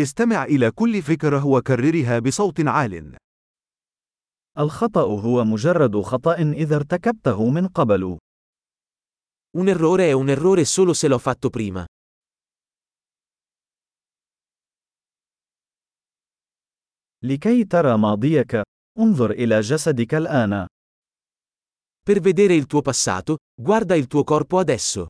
استمع إلى كل فكرة وكررها بصوت عال. الخطأ هو مجرد خطأ إذا ارتكبته من قبل. Un errore è un errore solo se l'ho fatto prima. لكي ترى ماضيك، انظر إلى جسدك الآن. Per vedere il tuo passato, guarda il tuo corpo adesso.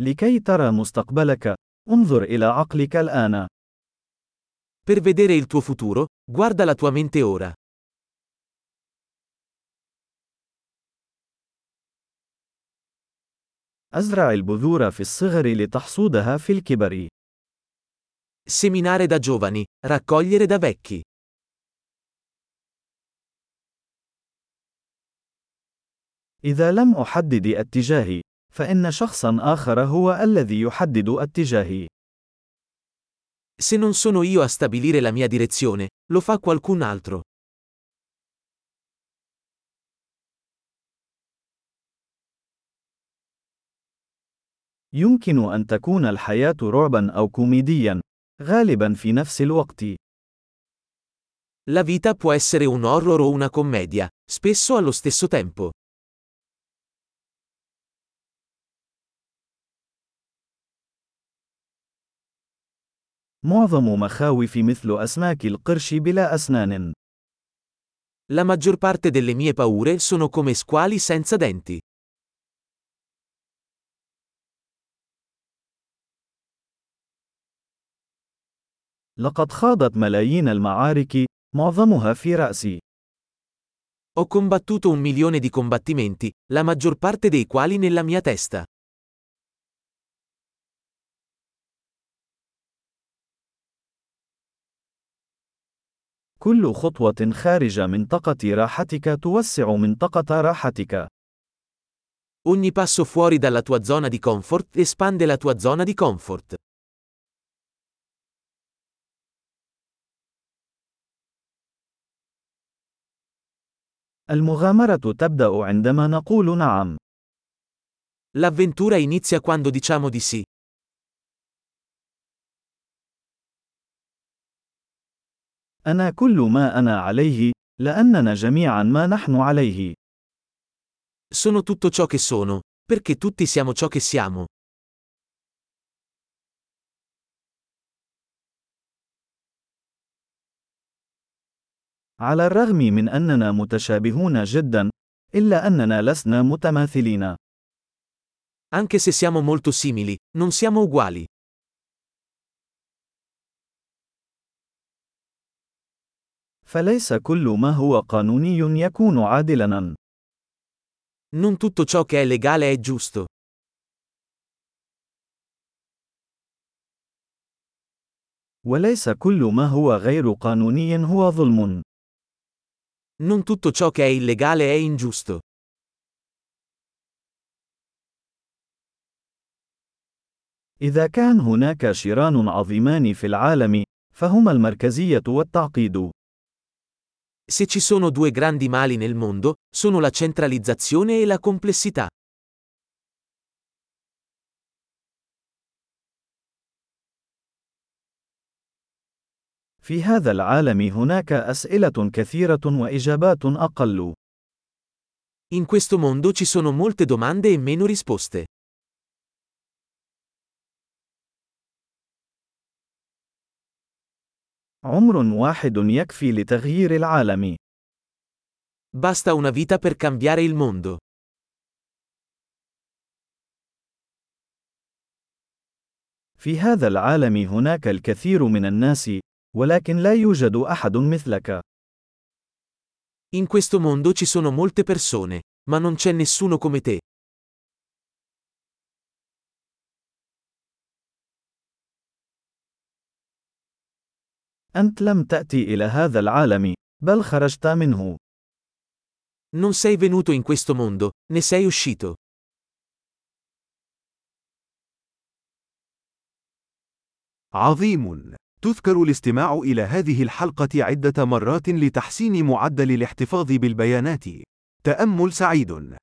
لكي ترى مستقبلك، انظر إلى عقلك الآن. Per vedere il tuo futuro, guarda la tua mente ora. أزرع البذور في الصغر لتحصودها في الكبر. Seminare da giovani, raccogliere da vecchi. إذا لم أحدد اتجاهي، فإن شخصا آخر هو الذي يحدد اتجاهي. Se non sono io a stabilire la mia direzione, lo fa qualcun altro. يمكن أن تكون الحياة رعبا أو كوميديا، غالبا في نفس الوقت. La vita può essere un horror o una commedia, spesso allo stesso tempo. معظم مخاوف مثل أسماك القرش بلا أسنان. La maggior parte delle mie paure sono come squali senza denti. لقد خاضت ملايين المعارك، معظمها في رأسي. Ho combattuto un milione di combattimenti, la maggior parte dei quali nella mia testa. كل خطوة خارج منطقة راحتك توسع منطقة راحتك. Ogni passo fuori dalla tua zona di comfort espande la tua zona di comfort. المغامرة تبدأ عندما نقول نعم. L'avventura inizia quando diciamo di sì. أنا كل ما أنا عليه، لأننا جميعا ما نحن عليه. Sono tutto ciò che sono, perché tutti siamo ciò che siamo. على الرغم من أننا متشابهون جدا، إلا أننا لسنا متماثلين. Anche se siamo molto simili, non siamo uguali. فليس كل ما هو قانوني يكون عادلا. Non tutto ciò che è legale è giusto. وليس كل ما هو غير قانوني هو ظلم. Non tutto ciò che è illegale è ingiusto. إذا كان هناك شيران عظيمان في العالم، فهما المركزية والتعقيد. Se ci sono due grandi mali nel mondo, sono la centralizzazione e la complessità. في هذا العالم هناك أسئلة كثيرة وإجابات أقل. In questo mondo ci sono molte domande e meno risposte. عمر واحد يكفي لتغيير العالم. Basta una vita per cambiare il mondo. في هذا العالم هناك الكثير من الناس، ولكن لا يوجد أحد مثلك. In questo mondo ci sono molte persone, ma non c'è nessuno come te. أنت لم تأتي إلى هذا العالم، بل خرجت منه. Non sei venuto in questo mondo, ne sei uscito. عظيم. تذكر الاستماع إلى هذه الحلقة عدة مرات لتحسين معدل الاحتفاظ بالبيانات. تأمل سعيد.